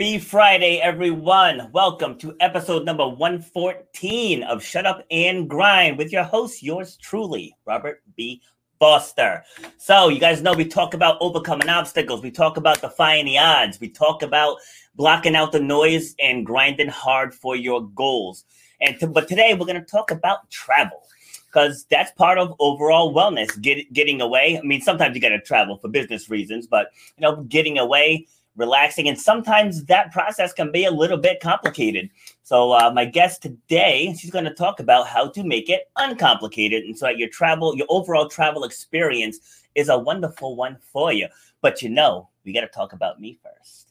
Happy Friday, everyone. Welcome to episode number 114 of Shut Up and Grind with your host, yours truly, Robert B. Foster. So, you guys know we talk about overcoming obstacles, we talk about defying the odds, we talk about blocking out the noise and grinding hard for your goals. And to, but today we're going to talk about travel because that's part of overall wellness. Get, getting away. I mean, sometimes you got to travel for business reasons, but you know, getting away relaxing. And sometimes that process can be a little bit complicated. So, uh, my guest today, she's going to talk about how to make it uncomplicated. And so that your travel, your overall travel experience is a wonderful one for you. But you know, we got to talk about me first.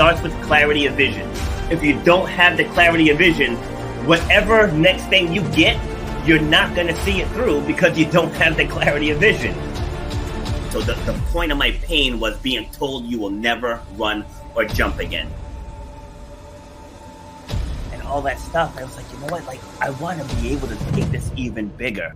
Starts with clarity of vision. If you don't have the clarity of vision, whatever next thing you get, you're not going to see it through because you don't have the clarity of vision. So the, the point of my pain was being told you will never run or jump again. And all that stuff, I was like, you know what? Like, I want to be able to take this even bigger.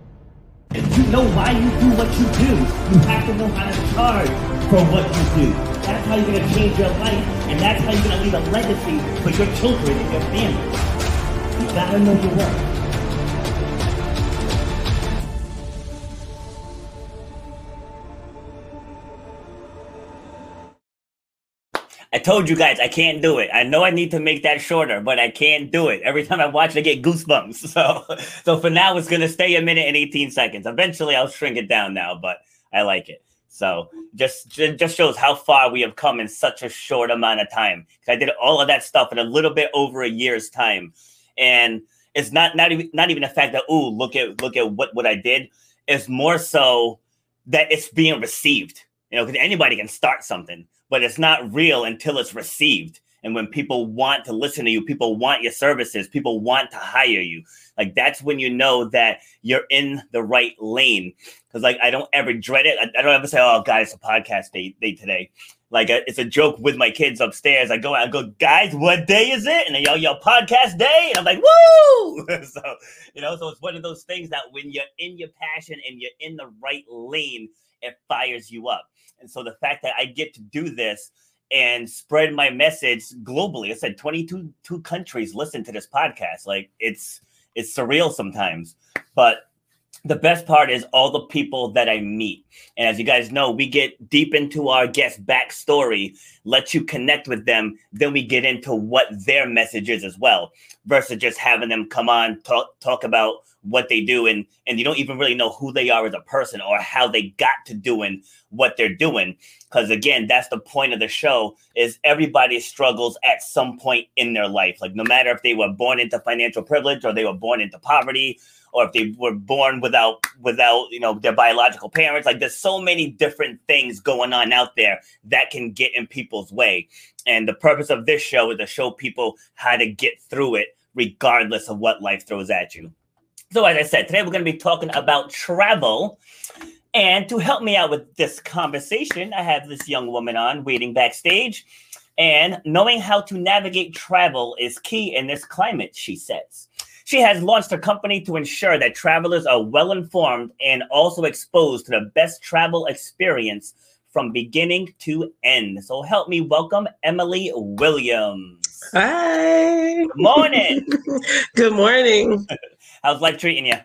If you know why you do what you do, you have to know how to charge for what you do. That's how you're going to change your life, and that's how you're going to leave a legacy for your children and your family. You got to know your worth. I told you guys I can't do it. I know I need to make that shorter, but I can't do it. Every time I watch it, I get goosebumps. So, so for now, it's gonna stay a minute and 18 seconds. Eventually, I'll shrink it down now, but I like it. So just just shows how far we have come in such a short amount of time. I did all of that stuff in a little bit over a year's time, and it's not not even not even the fact that oh look at look at what what I did. It's more so that it's being received. You know, because anybody can start something but it's not real until it's received. And when people want to listen to you, people want your services, people want to hire you. Like that's when you know that you're in the right lane. Because like I don't ever dread it. I, I, don't ever say, "Oh, guys, it's a podcast day, day today." Like a, uh, it's a joke with my kids upstairs. I go out and go, "Guys, what day is it?" And they yell, "Yo, podcast day!" And I'm like, "Woo!" so you know, so it's one of those things that when you're in your passion and you're in the right lane, it fires you up. And so the fact that I get to do this and spread my message globally, I said 22 two countries listen to this podcast. Like it's it's surreal sometimes. But the best part is all the people that I meet. And as you guys know, we get deep into our guest backstory, let you connect with them. Then we get into what their message is as well, versus just having them come on, talk, talk about what they do and and you don't even really know who they are as a person or how they got to doing what they're doing because again that's the point of the show is everybody struggles at some point in their life like no matter if they were born into financial privilege or they were born into poverty or if they were born without without you know their biological parents like there's so many different things going on out there that can get in people's way and the purpose of this show is to show people how to get through it regardless of what life throws at you so, as I said, today we're going to be talking about travel. And to help me out with this conversation, I have this young woman on waiting backstage. And knowing how to navigate travel is key in this climate, she says. She has launched a company to ensure that travelers are well informed and also exposed to the best travel experience from beginning to end. So help me welcome Emily Williams. Hi. Good morning. good morning. How's life treating you?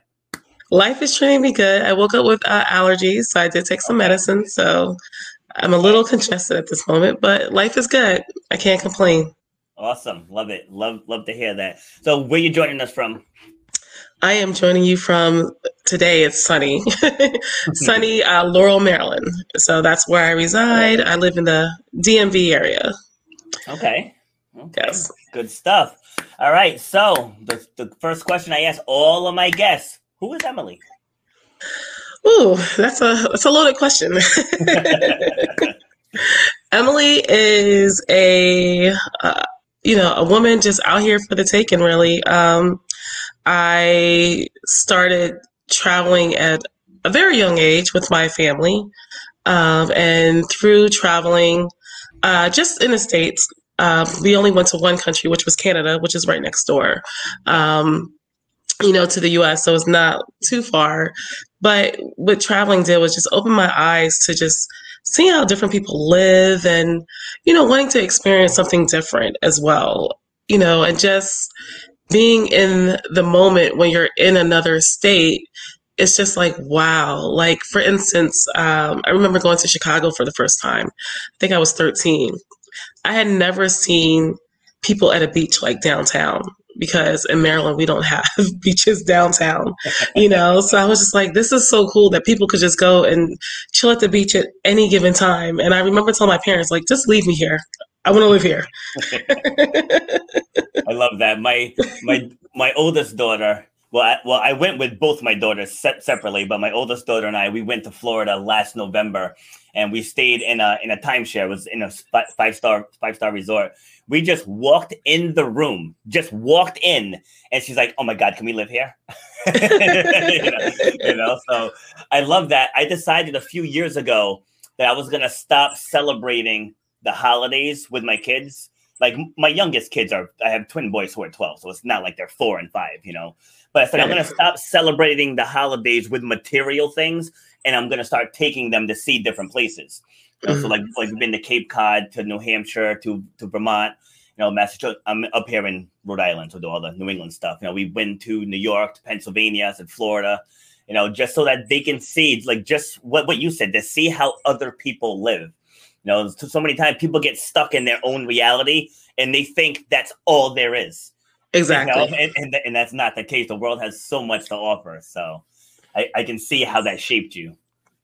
Life is treating me good. I woke up with uh, allergies, so I did take some medicine. So I'm a little congested at this moment, but life is good. I can't complain. Awesome. Love it. Love love to hear that. So where you joining us from? I am joining you from today. It's sunny, sunny uh, Laurel, Maryland. So that's where I reside. I live in the DMV area. Okay. Okay. Yes. Good stuff. All right. So the, the first question I ask all of my guests: Who is Emily? Ooh, that's a that's a loaded question. Emily is a uh, you know, a woman just out here for the taking, really. Um, I started traveling at a very young age with my family. Um, and through traveling, uh, just in the States, uh, we only went to one country, which was Canada, which is right next door, um, you know, to the US. So it's not too far. But what traveling did was just open my eyes to just seeing how different people live and, you know, wanting to experience something different as well, you know, and just being in the moment when you're in another state it's just like wow. Like for instance um, i remember going to chicago for the first time. I think i was 13 i had never seen people at a beach like downtown because in Maryland we don't have beaches downtown, you know. So I was just like, this is so cool that people could just go and chill at the beach at any given time. And I remember telling my parents, like, just leave me here. I want to live here. I love that. My my my oldest daughter. Well, I, well, I went with both my daughters se- separately, but my oldest daughter and I we went to Florida last November, and we stayed in a in a timeshare. It was in a five star five star resort we just walked in the room, just walked in, and she's like, "Oh my god, can we live here?" you, know, you know, so I love that. I decided a few years ago that I was gonna stop celebrating the holidays with my kids. Like my youngest kids are, I have twin boys who are twelve, so it's not like they're four and five, you know. But I said I'm gonna stop celebrating the holidays with material things, and I'm gonna start taking them to see different places. You know, mm-hmm. So like like we've been to Cape Cod, to New Hampshire, to to Vermont. You know, Massachusetts. I'm up here in Rhode Island, so do all the New England stuff. You know, we went to New York, to Pennsylvania, to Florida. You know, just so that they can see, like, just what what you said, to see how other people live. You know, so many times people get stuck in their own reality and they think that's all there is. Exactly. You know? and, and, and, that's not the case. The world has so much to offer. So I, I can see how that shaped you.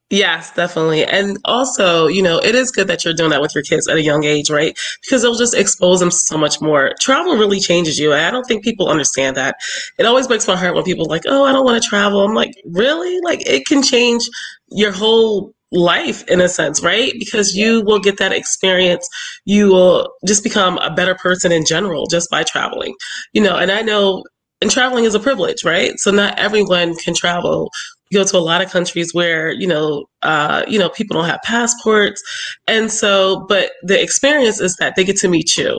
Yes, definitely. And also, you know, it is good that you're doing that with your kids at a young age, right? Because it'll just expose them so much more. Travel really changes you. I don't think people understand that. It always breaks my heart when people like, oh, I don't want to travel. I'm like, really? Like, it can change your whole life in a sense, right? Because you will get that experience. You will just become a better person in general just by traveling, you know. And I know and traveling is a privilege, right? So not everyone can travel go to a lot of countries where you know uh, you know people don't have passports. And so but the experience is that they get to meet you.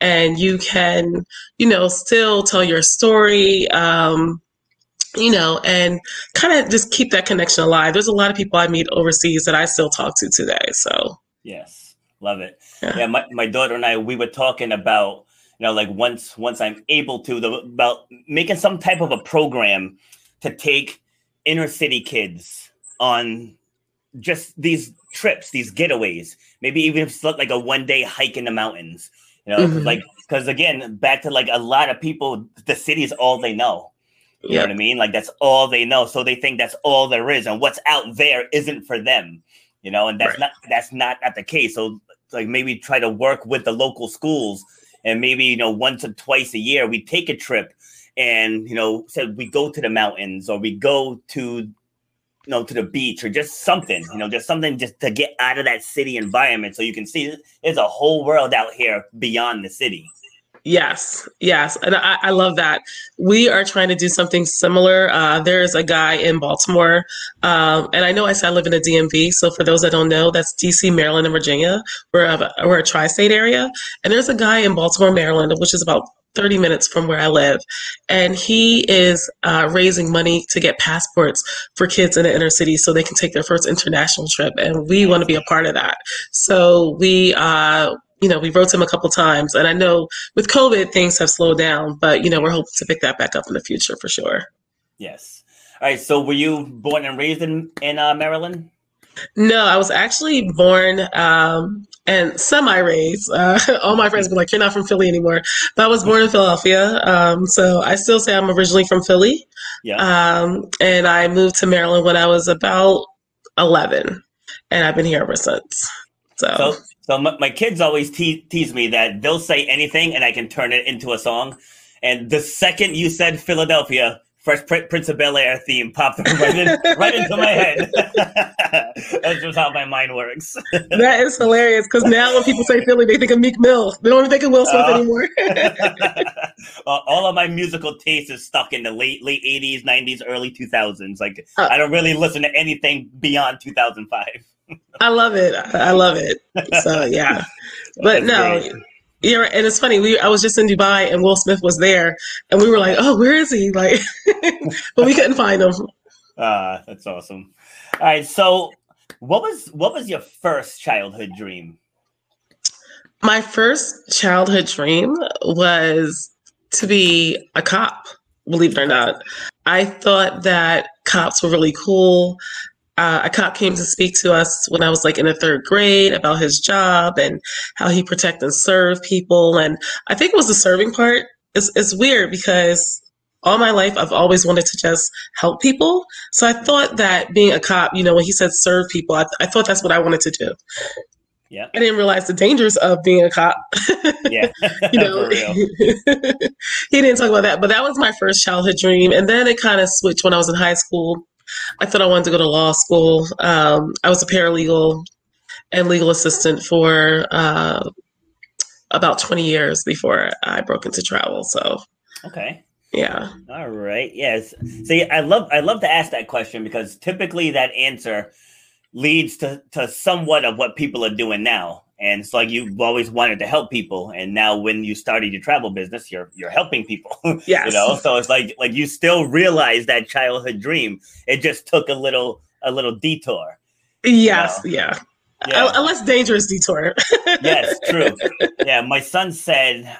And you can you know still tell your story um, you know and kind of just keep that connection alive. There's a lot of people i meet overseas that i still talk to today so. Yes. Love it. Yeah, yeah my, my daughter and i we were talking about you know like once once i'm able to the, about making some type of a program to take inner city kids on just these trips, these getaways. Maybe even if it's like a one day hike in the mountains. You know, mm-hmm. like because again, back to like a lot of people, the city is all they know. You yep. know what I mean? Like that's all they know. So they think that's all there is, and what's out there isn't for them. You know, and that's right. not that's not not the case. So like maybe try to work with the local schools, and maybe you know once or twice a year we take a trip and you know said we go to the mountains or we go to you know to the beach or just something you know just something just to get out of that city environment so you can see there's a whole world out here beyond the city Yes, yes, and I, I, love that. We are trying to do something similar. Uh, there's a guy in Baltimore, um, and I know I said I live in the DMV. So for those that don't know, that's DC, Maryland, and Virginia. We're a, we're a tri-state area, and there's a guy in Baltimore, Maryland, which is about 30 minutes from where I live. And he is uh, raising money to get passports for kids in the inner city so they can take their first international trip. And we want to be a part of that. So we, uh, you know, we wrote him a couple times, and I know with COVID things have slowed down, but you know, we're hoping to pick that back up in the future for sure. Yes. All right. So, were you born and raised in in uh, Maryland? No, I was actually born um, and semi raised. Uh, all my friends were like, "You're not from Philly anymore," but I was born in Philadelphia, um, so I still say I'm originally from Philly. Yeah. Um, and I moved to Maryland when I was about 11, and I've been here ever since. So, so so my, my kids always te- tease me that they'll say anything and I can turn it into a song. And the second you said Philadelphia, Fresh Prince of Bel Air theme popped right, in, right into my head. That's just how my mind works. that is hilarious because now when people say Philly, they think of Meek Mill. They don't even think of Will Smith uh, anymore. well, all of my musical taste is stuck in the late late eighties, nineties, early two thousands. Like uh, I don't really listen to anything beyond two thousand five. I love it. I love it. So yeah, but no, yeah, and it's funny. We I was just in Dubai and Will Smith was there, and we were like, "Oh, where is he?" Like, but we couldn't find him. Ah, uh, that's awesome. All right, so what was what was your first childhood dream? My first childhood dream was to be a cop. Believe it or not, I thought that cops were really cool uh, a cop came to speak to us when I was like in the third grade about his job and how he protect and serve people. And I think it was the serving part. It's, it's weird because all my life I've always wanted to just help people. So I thought that being a cop, you know, when he said serve people, I, I thought that's what I wanted to do. Yeah. I didn't realize the dangers of being a cop. yeah. you know, he didn't talk about that, but that was my first childhood dream. And then it kind of switched when I was in high school. I thought I wanted to go to law school. Um, I was a paralegal and legal assistant for uh, about 20 years before I broke into travel. So, okay. Yeah. All right. Yes. See, I love I love to ask that question because typically that answer leads to to somewhat of what people are doing now. And it's like you've always wanted to help people, and now when you started your travel business, you're you're helping people. Yes. you know, so it's like like you still realize that childhood dream. It just took a little a little detour. Yes, you know? yeah. Yeah. A, a, less dangerous detour. yes, true. Yeah, my son said,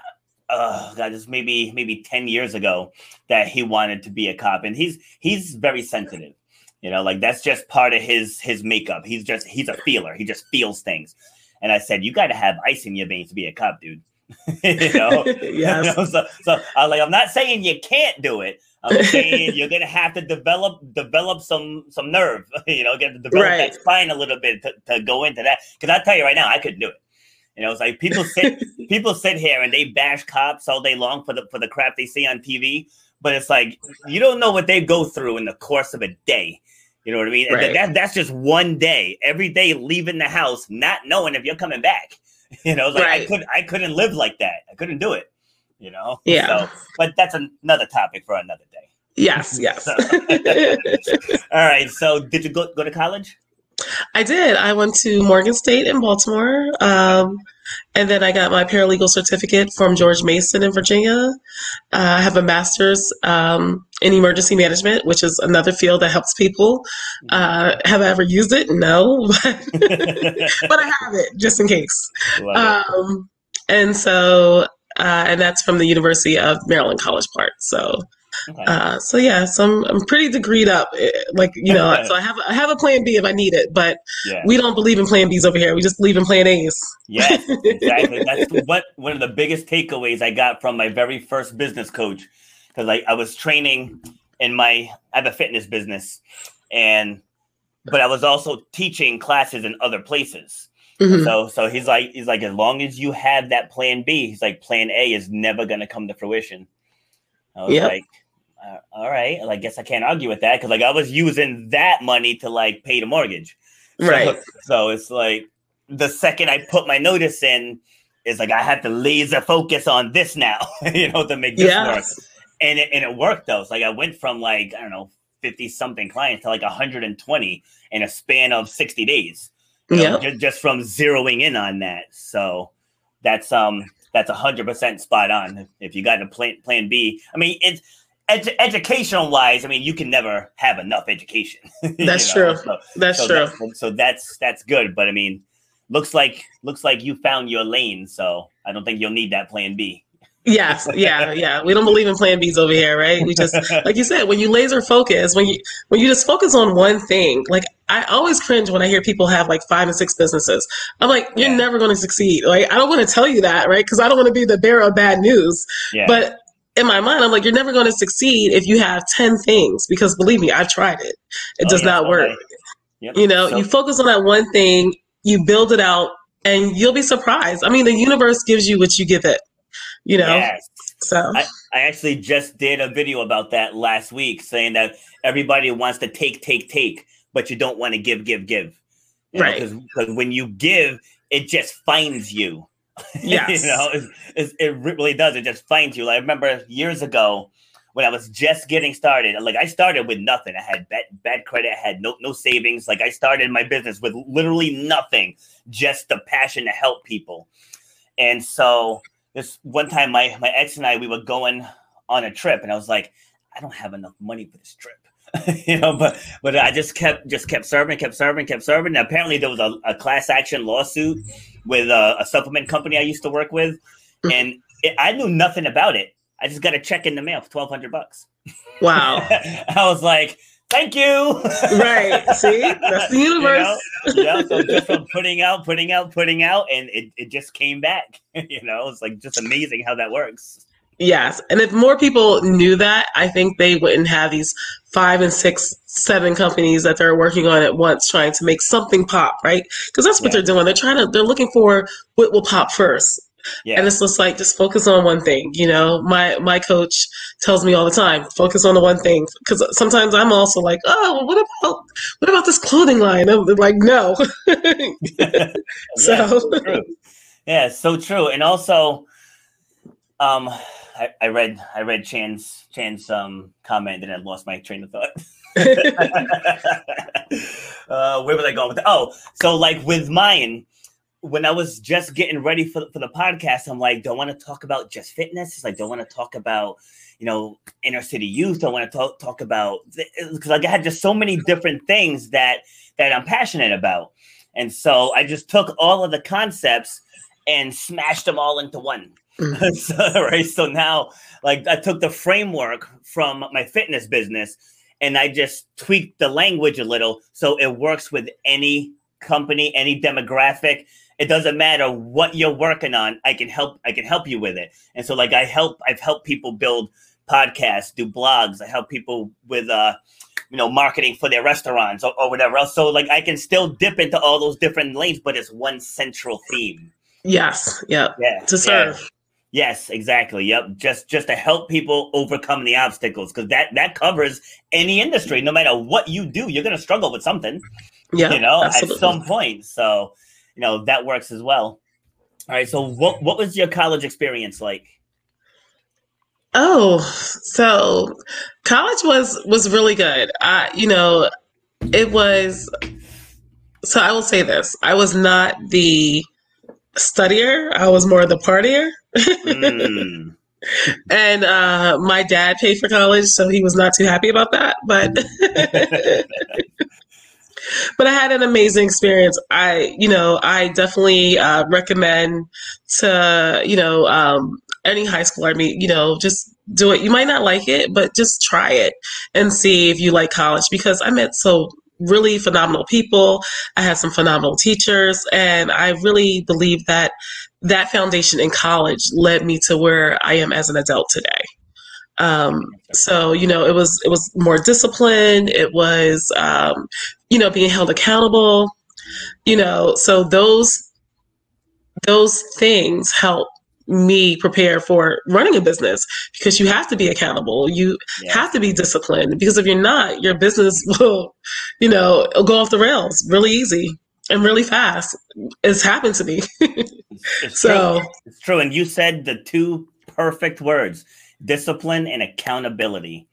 uh, God, this maybe maybe ten years ago that he wanted to be a cop, and he's he's very sensitive. You know, like that's just part of his his makeup. He's just he's a feeler. He just feels things. And I said, you got to have ice in your veins to be a cop, dude. you know, yes. You know? So, so I'm like, I'm not saying you can't do it. I'm saying you're gonna have to develop develop some some nerve. you know, get to develop right. that spine a little bit to, to go into that. Because I tell you right now, I couldn't do it. You know, it's like people sit people sit here and they bash cops all day long for the for the crap they see on TV. But it's like you don't know what they go through in the course of a day. You know what I mean? Right. That, that's just one day, every day leaving the house, not knowing if you're coming back. You know, like right. I could I couldn't live like that. I couldn't do it. You know? Yeah. So, but that's another topic for another day. Yes, yes. So, all right. So did you go, go to college? I did. I went to Morgan State in Baltimore. Um, and then I got my paralegal certificate from George Mason in Virginia. Uh, I have a master's um, in emergency management, which is another field that helps people. Uh, have I ever used it? No, but, but I have it just in case. Um, and so, uh, and that's from the University of Maryland College Park. So Okay. Uh, so yeah, so I'm, I'm pretty degreed up. Eh, like you know, so I have I have a plan B if I need it, but yeah. we don't believe in plan Bs over here. We just believe in plan A's. Yes, exactly. That's what one of the biggest takeaways I got from my very first business coach because I, I was training in my I have a fitness business and but I was also teaching classes in other places. Mm-hmm. So so he's like he's like as long as you have that plan B, he's like plan A is never going to come to fruition. I was yep. like uh, all right. Well, I guess I can't argue with that because like I was using that money to like pay the mortgage. So, right. So it's like the second I put my notice in, is like I had to laser focus on this now, you know, to make this Yes. work. And it, and it worked though. So like I went from like I don't know fifty something clients to like hundred and twenty in a span of sixty days. you know, Yep. just from zeroing in on that. So that's um that's hundred percent spot on. If you got a plan plan B, I mean it's. Edu- educational wise, I mean, you can never have enough education. you That's know, true. so- That's so true. That, so that's that's good. But I mean, looks like looks like you found your lane. So I don't think you'll need that plan B. Yes, yeah, yeah. We don't believe in plan Bs over here, right? We just like you said, when you laser focus, when you when you just focus on one thing, like I always cringe when I hear people have like five and six businesses. I'm like, you're Yeah. never going to succeed. Like I don't want to tell you that, right? Because I don't want to be the bearer of bad news. Yeah. But in my mind, I'm like, you're never going to succeed if you have ten things. Because believe me, I've tried it. It Oh, does yeah, not work. Yep. You know, So- you focus on that one thing, you build it out, and you'll be surprised. I mean, the universe gives you what you give it. You know, yes. so I, I actually just did a video about that last week saying that everybody wants to take, take, take, but you don't want to give, give, give. Right. Because when you give, it just finds you. Yes. you know, it's, it's, it really does. It just finds you. Like, I remember years ago when I was just getting started, like I started with nothing. I had bad, bad credit. I had no, no savings. Like I started my business with literally nothing, just the passion to help people. And so this one time, my my ex and I we were going on a trip, and I was like, I don't have enough money for this trip. you know, but but I just kept just kept serving, kept serving, kept serving. And apparently, there was a, a class action lawsuit with a, a supplement company I used to work with, mm-hmm. and it, I knew nothing about it. I just got a check in the mail for twelve hundred bucks. wow. I was like, "Thank you." right. See, that's the You universe. know? yeah, so just from putting out, putting out, putting out, and it, it just came back. you know, it's like just amazing how that works. Yes. And if more people knew that, I think they wouldn't have these five and six, seven companies that they're working on at once trying to make something pop, right? Because that's what Yeah. they're doing. They're trying to, they're looking for what will pop first. Yeah, And it's just like, just focus on one thing. You know, my, my coach tells me all the time, focus on the one thing. Because sometimes I'm also like, oh, well, what about, what about this clothing line? I'm like, no. Yeah, so, so true. Yeah, so true. And also, um, I, I read I read Chan's Chan's um comment and I lost my train of thought. uh, where was I going with that? Oh, so like with mine, when I was just getting ready for, for the podcast, I'm like, don't want to talk about just fitness. It's like, don't want to talk about, you know, inner city youth. Don't want to talk talk about because like I had just so many different things that that I'm passionate about, and so I just took all of the concepts and smashed them all into one. Mhm. so, right. So now, like, I took the framework from my fitness business and I just tweaked the language a little so it works with any company, any demographic. It doesn't matter what you're working on. I can help. I can help you with it. And so, like, I help. I've helped people build podcasts, do blogs. I help people with, uh, you know, marketing for their restaurants or, or whatever else. So, like, I can still dip into all those different lanes, but it's one central theme. yes. Yep. Yeah, To yeah. Yes, exactly. Yep. Just just to help people overcome the obstacles because that that covers any industry. No matter what you do, you're gonna struggle with something. Yeah. you know, absolutely. at some point. So, you know, that works as well. All right. So, what what was your college experience like? Oh, so college was was really good. I, you know, it was. So I will say this: I was not the studier. I was more the partier. Mm, And uh, my dad paid for college, so he was not too happy about that. But but I had an amazing experience. I, you know, I definitely uh, recommend to you know um, any high schooler. I mean, you know, just do it. You might not like it, but just try it and see if you like college because I met so really phenomenal people. I had some phenomenal teachers, and I really believe that that foundation in college led me to where I am as an adult today. Um, so you know, it was it was more discipline. It was um, you know being held accountable. You know, so those those things help me prepare for running a business because you have to be accountable. You yeah. have to be disciplined because if you're not, your business will, you know, go off the rails really easy. And really fast. It's happened to me. it's so true. it's true. And you said the two perfect words: discipline and accountability.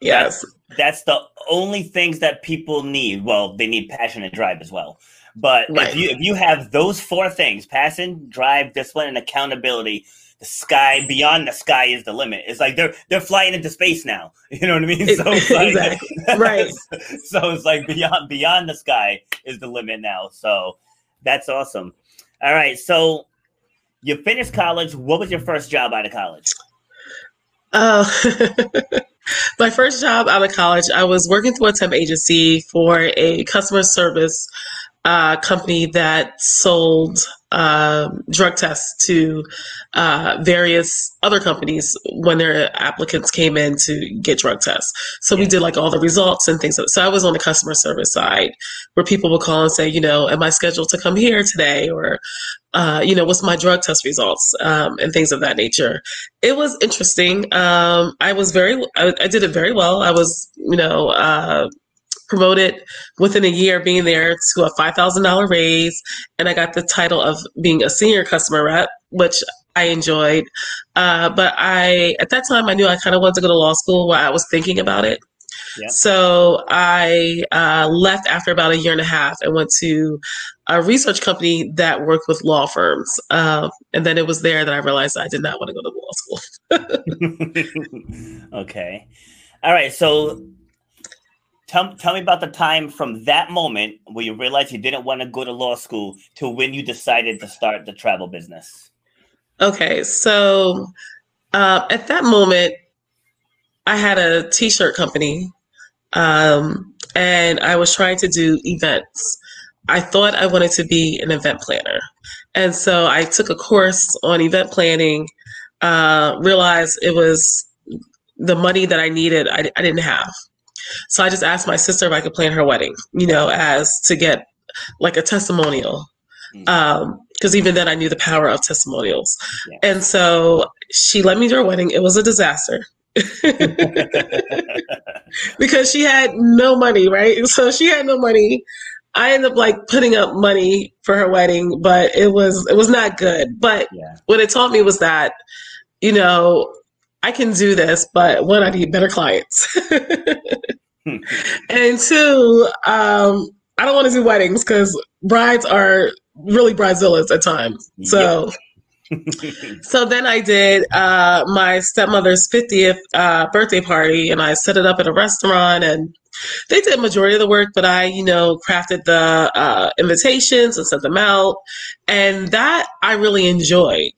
Yes, that's, that's the only things that people need. Well, they need passion and drive as well. But right. if you if you have those four things: passion, drive, discipline, and accountability, the sky beyond the sky is the limit. It's like they're they're flying into space now. You know what I mean? So it's like, exactly. right. so it's like beyond beyond the sky is the limit now. So that's awesome. All right. So you finished college. What was your first job out of college? Uh, my first job out of college, I was working through a temp agency for a customer service uh, company that sold uh, drug tests to uh, various other companies when their applicants came in to get drug tests. So we did like all the results and things. So I was on the customer service side where people would call and say, you know, am I scheduled to come here today? Or, uh, you know, what's my drug test results um, and things of that nature. It was interesting. Um, I was very, I, I, did it very well. I was, you know, uh, promoted within a year being there to a $5,000 raise. And I got the title of being a senior customer rep, which I enjoyed. Uh, but I, at that time, I knew I kind of wanted to go to law school while I was thinking about it. Yep. So I uh, left after about a year and a half and went to a research company that worked with law firms. Uh, and then it was there that I realized I did not want to go to law school. okay. All right. So Tell, tell me about the time from that moment where you realized you didn't want to go to law school to when you decided to start the travel business. Okay, so uh, at that moment, I had a t shirt company um, and I was trying to do events. I thought I wanted to be an event planner. And so I took a course on event planning, uh, realized it was the money that I needed, I, I didn't have. So I just asked my sister if I could plan her wedding, you know, as to get like a testimonial. Because mm. um, even then I knew the power of testimonials. Yeah. And so she let me do her wedding. It was a disaster. because she had no money, right? So she had no money. I ended up like putting up money for her wedding, but it was it was not good. But yeah. what it taught me was that, you know, I can do this, but one, I need better clients. and two, um, I don't want to do weddings because brides are really bridezillas at times. So, so then I did uh, my stepmother's 50th uh, birthday party, and I set it up at a restaurant, and they did majority of the work, but I, you know, crafted the uh, invitations and sent them out, and that I really enjoyed.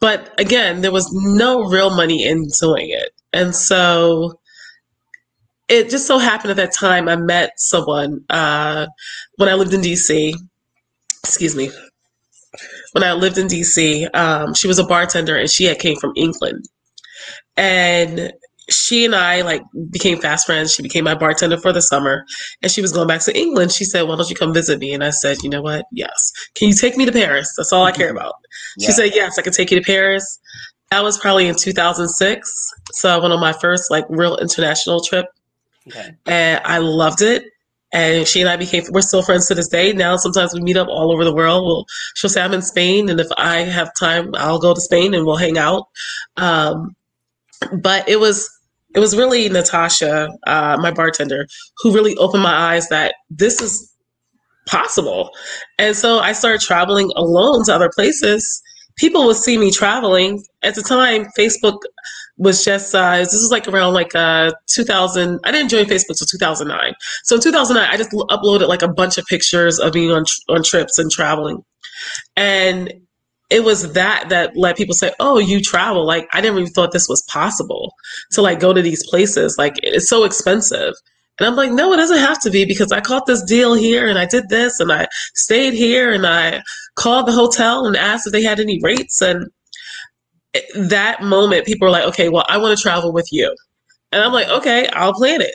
But again, there was no real money in doing it, and so it just so happened at that time I met someone uh, when I lived in DC. Excuse me. When I lived in DC, um, she was a bartender and she had came from England, and she and I like became fast friends. She became my bartender for the summer, and she was going back to England. She said, "Why don't you come visit me?" And I said, "You know what? Yes. Can you take me to Paris? That's all I care about." Yeah. She said, "Yes, I can take you to Paris." That was probably in 2006. So I went on my first like real international trip Okay. And I loved it. And she and I became, we're still friends to this day. Now, sometimes we meet up all over the world. We'll, she'll say, I'm in Spain. And if I have time, I'll go to Spain and we'll hang out. Um, but it was, it was really Natasha, uh, my bartender, who really opened my eyes that this is possible. And so I started traveling alone to other places. People would see me traveling. At the time, Facebook was just uh, this was like around like uh 2000 i didn't join facebook until 2009 so in 2009 i just uploaded like a bunch of pictures of being on on trips and traveling. And it was that that let people say oh you travel. Like i never even thought this was possible to like go to these places. Like it's so expensive. And i'm like no it doesn't have to be because i caught this deal here and i did this and i stayed here and i called the hotel and asked if they had any rates and that moment, people are like, okay, well, I want to travel with you. And I'm like, okay, I'll plan it.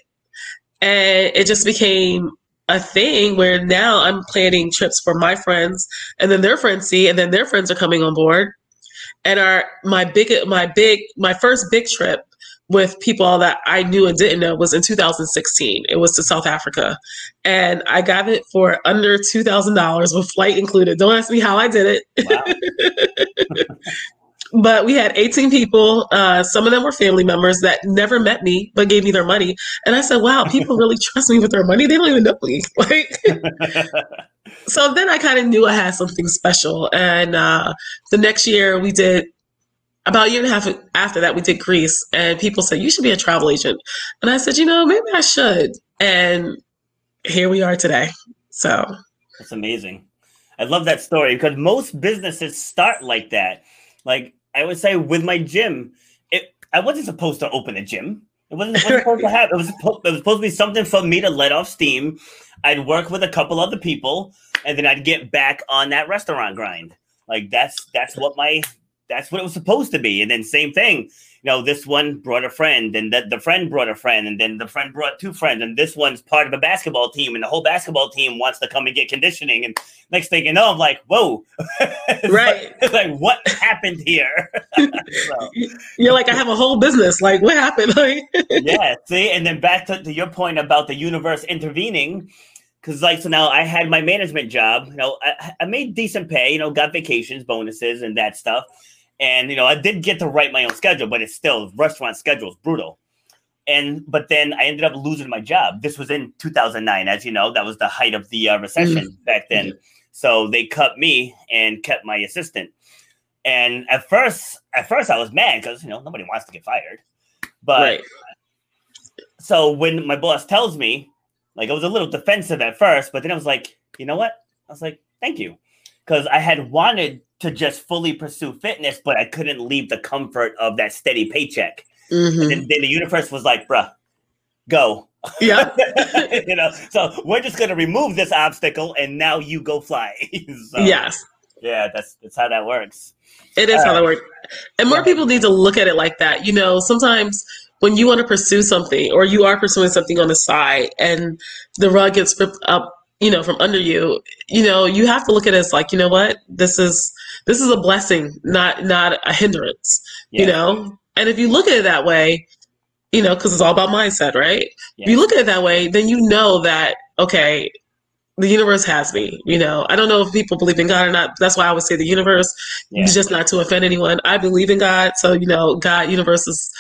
And it just became a thing where now I'm planning trips for my friends and then their friends see, and then their friends are coming on board. And our my big my big my first big trip with people that I knew and didn't know was in 2016. It was to South Africa. And I got it for under $2,000 with flight included. Don't ask me how I did it. Wow. but we had 18 people. Uh, some of them were family members that never met me, but gave me their money. And I said, wow, people really trust me with their money. They don't even know me. Like, so then I kind of knew I had something special. And uh, the next year we did about a year and a half after that, we did Greece, and people said, You should be a travel agent. And I said, You know, maybe I should. And here we are today. So that's amazing. I love that story because most businesses start like that. Like I would say with my gym, it, I wasn't supposed to open a gym. It wasn't, wasn't supposed to have. It was, supposed, it was supposed to be something for me to let off steam. I'd work with a couple other people, and then I'd get back on that restaurant grind. Like that's that's what my that's what it was supposed to be. And then same thing, know, this one brought a friend, and that the friend brought a friend, and then the friend brought two friends, and this one's part of a basketball team, and the whole basketball team wants to come and get conditioning. And next thing you know, I'm like, whoa, right? like, like, what happened here? so, You're like, I have a whole business. Like, what happened? yeah, see, and then back to, to your point about the universe intervening because like so now I had my management job. You know, I, I, made decent pay. You know, got vacations, bonuses, and that stuff. And you know, I did get to write my own schedule, but it's still restaurant schedule is brutal. And but then I ended up losing my job. This was in 2009, as you know, that was the height of the uh, recession mm-hmm. back then. So they cut me and kept my assistant. And at first, at first I was mad because you know nobody wants to get fired. But right. so when my boss tells me, like I was a little defensive at first, but then I was like, you know what? I was like, thank you, because I had wanted to just fully pursue fitness, but I couldn't leave the comfort of that steady paycheck. Mm-hmm. And then, then, the universe was like, bruh, go. Yeah. you know, so we're just gonna remove this obstacle and now you go fly. so, yes. Yeah, that's that's how that works. It is uh, how that works. And more yeah. people need to look at it like that. You know, sometimes when you want to pursue something or you are pursuing something on the side and the rug gets ripped up you know from under you you know you have to look at it as like you know what? This is this is a blessing not not a hindrance yeah. you know? And if you look at it that way you know because it's all about mindset right? Yeah. if you look at it that way then you know that okay the universe has me you know? I don't know if people believe in god or not. That's why i would say the universe yeah. just not to offend anyone. I believe in god so you know god universe is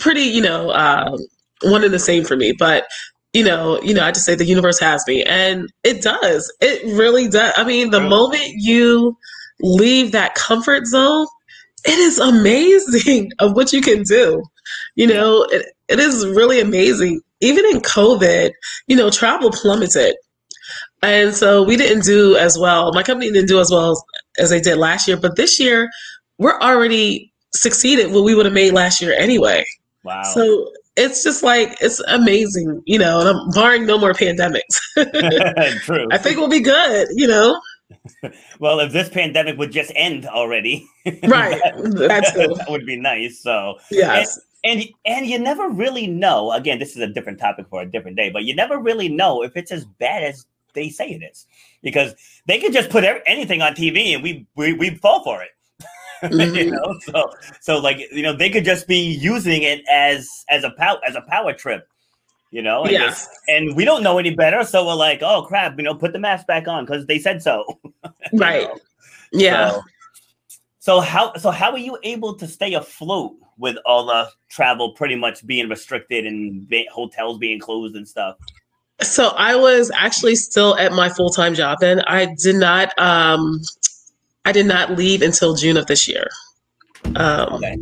pretty you know um, one and the same for me. But you know, you know, I just say the universe has me, and it does. It really does. I mean, the moment you leave that comfort zone, it is amazing of what you can do. You know, it, it is really amazing. Even in COVID, you know, travel plummeted. And so we didn't do as well. My company didn't do as well as, as they did last year, but this year we're already succeeded what we would have made last year anyway. Wow. So it's just like it's amazing, you know. And I'm barring no more pandemics. True. I think we'll be good, you know. well, if this pandemic would just end already, right? That's that, that would be nice. So yes. And, and and you never really know. Again, this is a different topic for a different day, but you never really know if it's as bad as they say it is, because they could just put anything on TV and we we we fall for it. Mm-hmm. you know, so so like you know they could just be using it as as a power as a power trip. You know, and, yes. and we don't know any better, so we're like, oh crap, you know, put the mask back on because they said so. right. Know? Yeah. So, so how so how are you able to stay afloat with all the travel pretty much being restricted and hotels being closed and stuff? So I was actually still at my full time job then. I did not um I did not leave until June of this year. Um, okay.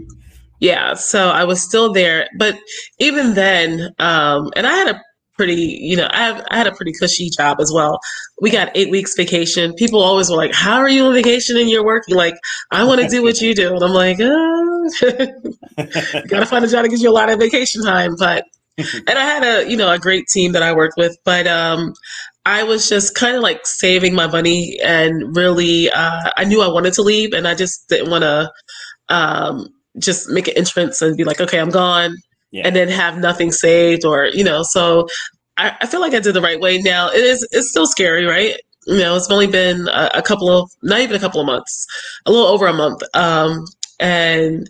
Yeah, so I was still there, but even then, um, and I had a pretty, you know, I, have, I had a pretty cushy job as well. We got eight weeks vacation. People always were like, "How are you on vacation and you're working?" Like, I want to do what you do, and I'm like, oh. gotta find a job to give you a lot of vacation time. But and I had a, you know, a great team that I worked with, but um, I was just kind of like saving my money and really, uh, I knew I wanted to leave and I just didn't want to um, just make an entrance and be like, okay, I'm gone. Yeah. And then have nothing saved or, you know, so I, I, feel like I did the right way. Now it is, it's still scary, right? You know, it's only been a, a couple of, not even a couple of months, a little over a month. Um, and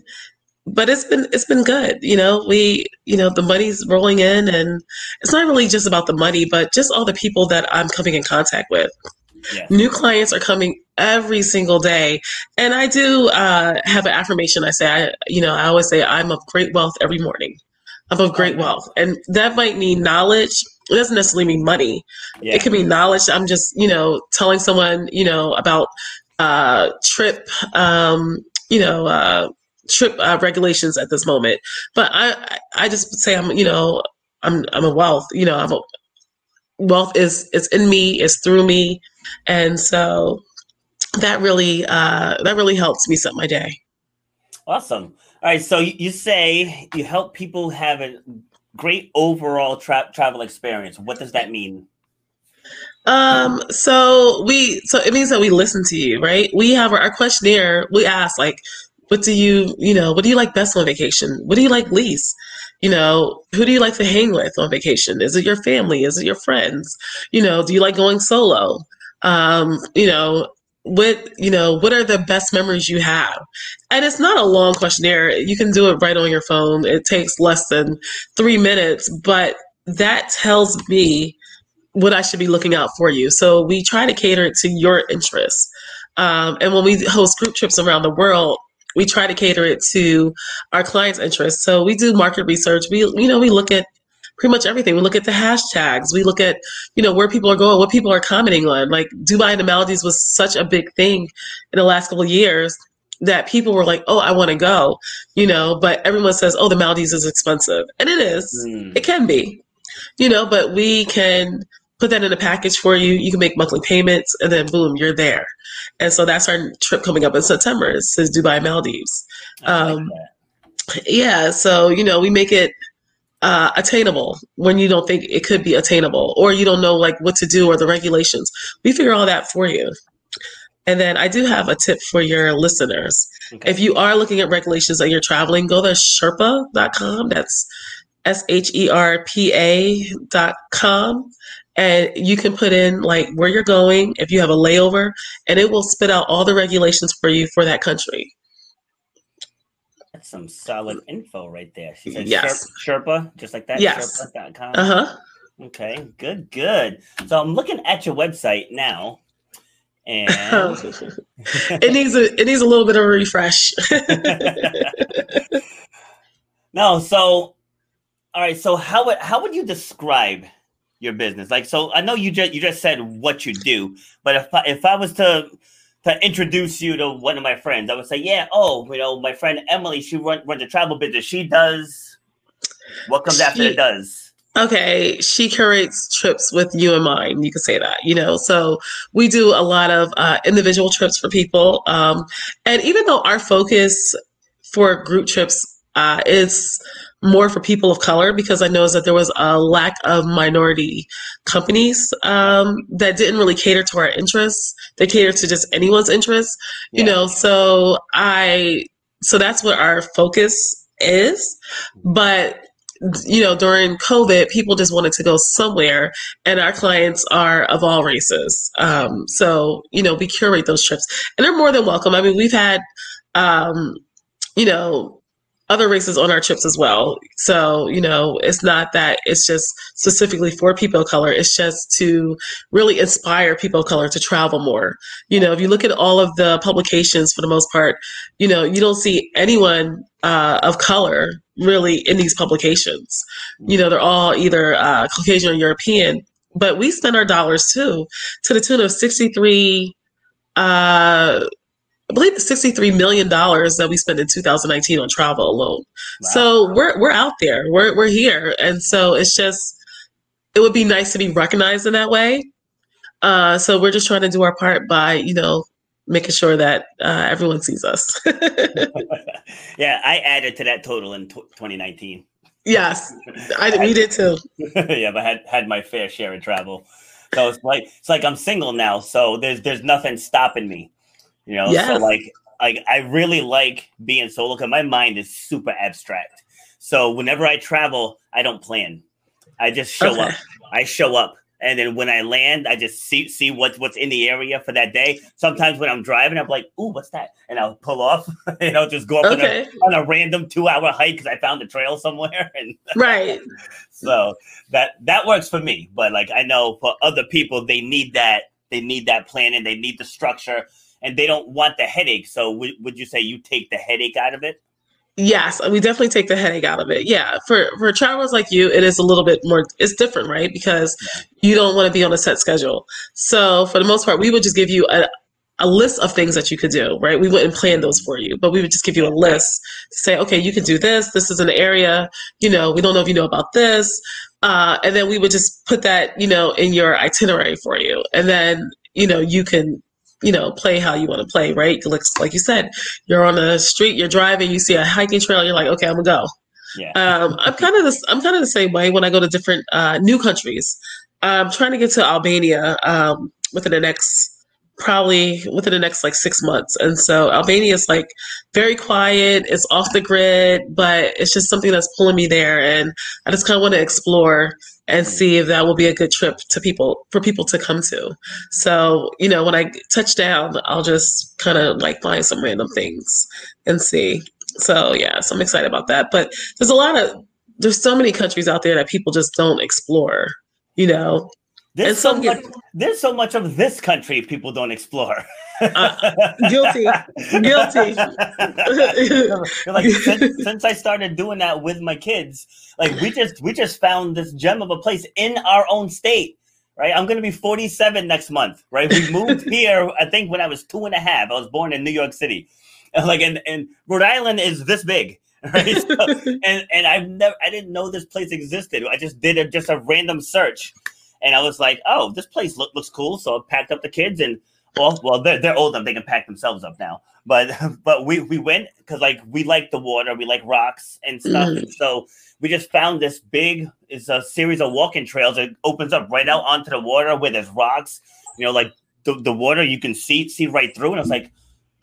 but it's been it's been good. You know, we you know the money's rolling in, and it's not really just about the money, but just all the people that I'm coming in contact with. Yeah. New clients are coming every single day, and I do uh, have an affirmation. I say, I you know, I always say I'm of great wealth every morning. I'm of great wealth, and that might mean knowledge. It doesn't necessarily mean money. Yeah. It can be knowledge. I'm just you know telling someone you know about uh, trip um, you know uh, trip uh, regulations at this moment. But I I just say I'm you know I'm I'm a wealth you know I'm a wealth is it's in me it's through me and so that really uh, that really helps me set my day. Awesome. All right, so you say you help people have a great overall tra- travel experience. What does that mean? Um, so we so it means that we listen to you, right? We have our, our questionnaire. We ask like, what do you you know what do you like best on vacation? What do you like least? You know, who do you like to hang with on vacation? Is it your family? Is it your friends? You know, do you like going solo? Um, you know, what you know what are the best memories you have and it's not a long questionnaire you can do it right on your phone it takes less than three minutes but that tells me what i should be looking out for you so we try to cater to your interests um, and when we host group trips around the world we try to cater it to our clients' interests. So we do market research. We, you know, we look at pretty much everything. We look at the hashtags. We look at, you know, where people are going, what people are commenting on. Like Dubai and the Maldives was such a big thing in the last couple of years that people were like, "Oh, I want to go," you know. But everyone says, "Oh, the Maldives is expensive," and it is. Mm. It can be, you know. But we can put that in a package for you. You can make monthly payments, and then boom, you're there. And so that's our trip coming up in September. It says Dubai Maldives. Um, yeah, so you know we make it uh, attainable when you don't think it could be attainable, or you don't know like what to do or the regulations. We figure all that for you. And then I do have a tip for your listeners. Okay. If you are looking at regulations and you're traveling, go to Sherpa.com. That's S H E R P A.com and you can put in like where you're going if you have a layover and it will spit out all the regulations for you for that country. That's some solid info right there. She said yes. sherpa just like that yes. Sherpa.com. uh-huh. Okay good good. So i'm looking at your website now and it needs a it needs a little bit of a refresh. No so all right so how would how would you describe your business? Like, so I know you just you just said what you do, but if I, if I was to to introduce you to one of my friends, I would say, yeah, oh, you know, my friend Emily, she run, runs a travel business. She does what comes she, after it does. Okay, she curates trips with you in mind. You could say that, you know. So we do a lot of uh, individual trips for people, um, and even though our focus for group trips uh, is more for people of color because I noticed that there was a lack of minority companies um, that didn't really cater to our interests. They catered to just anyone's interests, you yeah. know. So I, so that's what our focus is. But you know, during COVID, people just wanted to go somewhere, and our clients are of all races. Um, so you know, we curate those trips, and they're more than welcome. I mean, we've had. Um, you know, other races on our trips as well. So, you know, it's not that it's just specifically for people of color. It's just to really inspire people of color to travel more. You know, if you look at all of the publications for the most part, you know, you don't see anyone uh, of color really in these publications. You know, they're all either uh, Caucasian or European. But we spend our dollars too to the tune of 63 uh, I believe it's $63 million that we spent in 2019 on travel alone. Wow. So we're, we're out there, we're, we're here. And so it's just, it would be nice to be recognized in that way. Uh, so we're just trying to do our part by, you know, making sure that uh, everyone sees us. yeah, I added to that total in t- 2019. Yes, I, we did too. yeah, but I had had my fair share of travel. So it's like it's like I'm single now, so there's there's nothing stopping me. You know, yes. so like like I really like being solo because my mind is super abstract. So whenever I travel, I don't plan. I just show okay. up. I show up. and then when I land, I just see see what's what's in the area for that day. Sometimes when I'm driving, I'm like, "Ooh, what's that?" and I'll pull off, and I'll just go up okay. on, a, on, a, random two hour hike because I found a trail somewhere. And right. so that that works for me, but like I know for other people, they need that they need that planning, they need the structure, and they don't want the headache. So w- would you say you take the headache out of it? Yes, we definitely take the headache out of it. Yeah, for for travelers like you, it is a little bit more. It's different, right? Because you don't want to be on a set schedule. So for the most part, we would just give you a a list of things that you could do, right? We wouldn't plan those for you, but we would just give you a list to say, okay, you can do this. This is an area, you know, we don't know if you know about this. Uh, and then we would just put that, you know, in your itinerary for you. And then, you know, you can you know, play how you want to play, right? Like, like you said, you're on the street, you're driving, you see a hiking trail, you're like, okay, I'm gonna go. Yeah. Um, I'm kind of the I'm kind of the same way when I go to different uh, new countries. I'm trying to get to Albania um, within the next probably within the next like six months. And so Albania is like very quiet, it's off the grid, but it's just something that's pulling me there. And I just kind of want to explore and see if that will be a good trip to people for people to come to. So, you know, when I touch down, I'll just kind of like find some random things and see. So yeah, so I'm excited about that. But there's a lot of there's so many countries out there that people just don't explore, you know. There's so much. There's so much of this country people don't explore. uh, guilty, guilty. like since, since, I started doing that with my kids, like we just we just found this gem of a place in our own state. Right, I'm going to be 47 next month. Right, we moved here. I think when I was two and a half. I was born in New York City. And like, and, and Rhode Island is this big. Right, so, and and I've never I didn't know this place existed. I just did a, just a random search and I was like, oh, this place look, looks cool. So I packed up the kids and well, well, they're, they're old enough; they can pack themselves up now. But but we we went because like we like the water, we like rocks and stuff. Mm. So we just found this big. It's a series of walking trails. It opens up right out onto the water where there's rocks. You know, like the, the water you can see see right through. And I was like,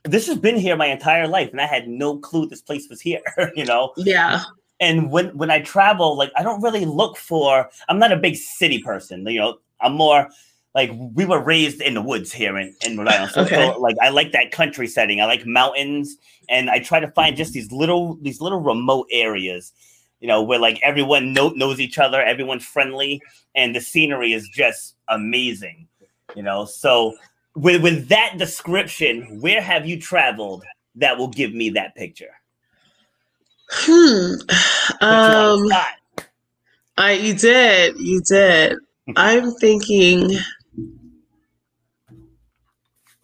this has been here my entire life, and I had no clue this place was here. you know? Yeah and when when I travel, like I don't really look for. I'm not a big city person. You know, I'm more like we were raised in the woods here in, in Rhode Island. So, okay. so, like I like that country setting. I like mountains, and I try to find just these little these little remote areas. You know, where like everyone know, knows each other, everyone's friendly, and the scenery is just amazing. You know, so with with that description, where have you traveled that will give me that picture? Hmm. Um, I you did you did. I'm thinking.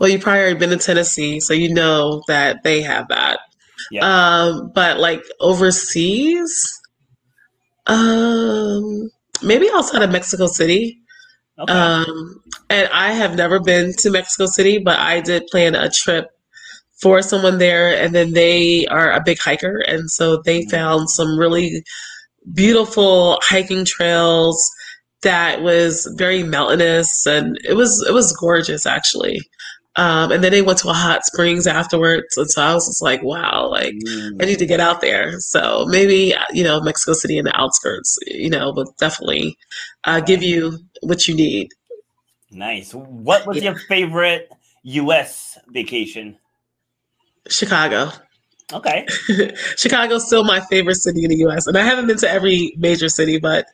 Well, you've probably already been to Tennessee, so you know that they have that. Yeah. Um, but like overseas, um, maybe outside of Mexico City. Okay. Um, and I have never been to Mexico City, but I did plan a trip for someone there and then they are a big hiker and so they mm-hmm. found some really beautiful hiking trails that was very mountainous and it was it was gorgeous actually um, and then they went to a hot springs afterwards and so i was just like wow like mm. i need to get out there so maybe you know mexico city in the outskirts you know will definitely uh, give you what you need nice what was yeah. your favorite us vacation Chicago. Okay. Chicago's still my favorite city in the US. And I haven't been to every major city, but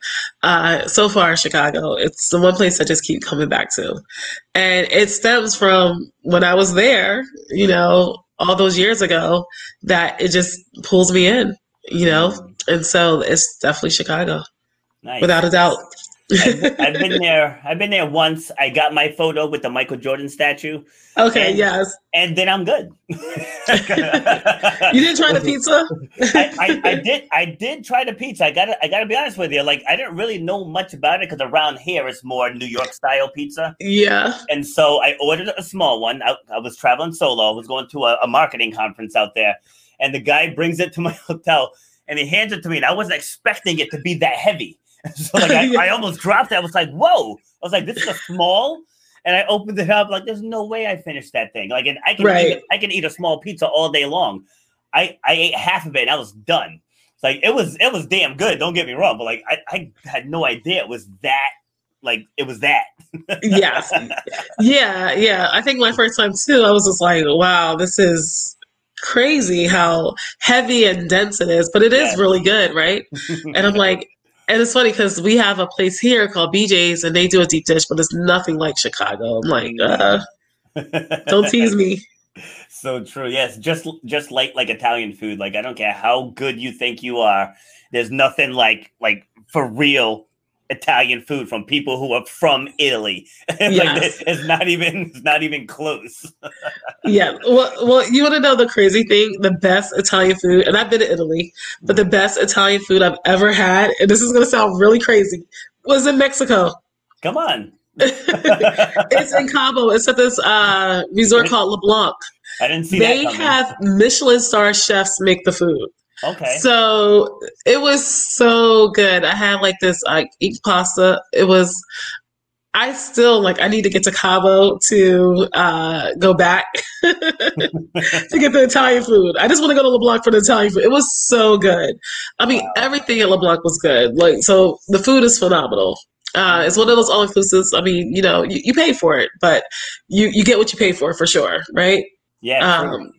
uh, so far, Chicago, it's the one place I just keep coming back to. And it stems from when I was there, you know, all those years ago, that it just pulls me in, you know? And so it's definitely Chicago. Nice. Without a doubt. I've, I've, been there. I've been there once. I got my photo with the Michael Jordan statue. Okay. And, yes. And then I'm good. you didn't try the pizza? I, I, I, did. I did try the pizza. I got. to I got to be honest with you. Like I didn't really know much about it because around here it's more New York style pizza. Yeah. And so I ordered a small one. I, I was traveling solo. I was going to a, a marketing conference out there, and the guy brings it to my hotel and he hands it to me, and I wasn't expecting it to be that heavy. so like I, yeah. I, almost dropped it. I was like, whoa. I was like, this is a small. And I opened it up, like, there's no way I finished that thing. Like, and I can right. eat, I can eat a small pizza all day long. I, I ate half of it and I was done. It's like it was it was damn good, don't get me wrong, but like I, I had no idea it was that like it was that. yes. Yeah, yeah. I think my first time too, I was just like, wow, this is crazy how heavy and dense it is, but it is Yeah. really good, right? And I'm like, and it's funny because we have a place here called BJ's and they do a deep dish, but it's nothing like Chicago. I'm like, uh, don't tease me. So true. Yes, just just like like Italian food. Like I don't care how good you think you are. There's nothing like like for real Italian food from people who are from Italy. like Yes. it's not even it's not even close. Yeah. Well, well, you want to know the crazy thing? The best Italian food, and I've been to Italy, but the best Italian food I've ever had, and this is going to sound really crazy, was in Mexico. Come on. it's in Cabo. It's at this uh, resort called LeBlanc. I didn't see They have Michelin star chefs make the food. Okay. So it was so good. I had like this like eat pasta. It was. I still like. I need to get to Cabo to uh, go back to get the Italian food. I just want to go to LeBlanc for the Italian food. It was so good. I mean, Wow. everything at LeBlanc was good. Like, so the food is phenomenal. Uh, it's one of those all inclusives. I mean, you know, you, you pay for it, but you you get what you pay for for sure, right? yeah. Um.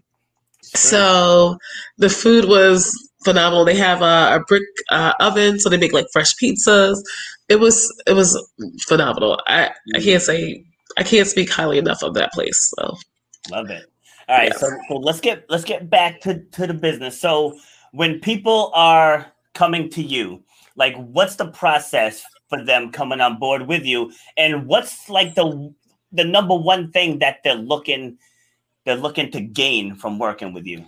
So the food was phenomenal. They have a, a brick uh, oven, so they make like fresh pizzas. It was it was phenomenal. I I can't say I can't speak highly enough of that place. So Love it. All right, Yeah. so, so let's get let's get back to, to the business. So when people are coming to you, like what's the process for them coming on board with you? And what's like the the number one thing that they're looking they're looking to gain from working with you?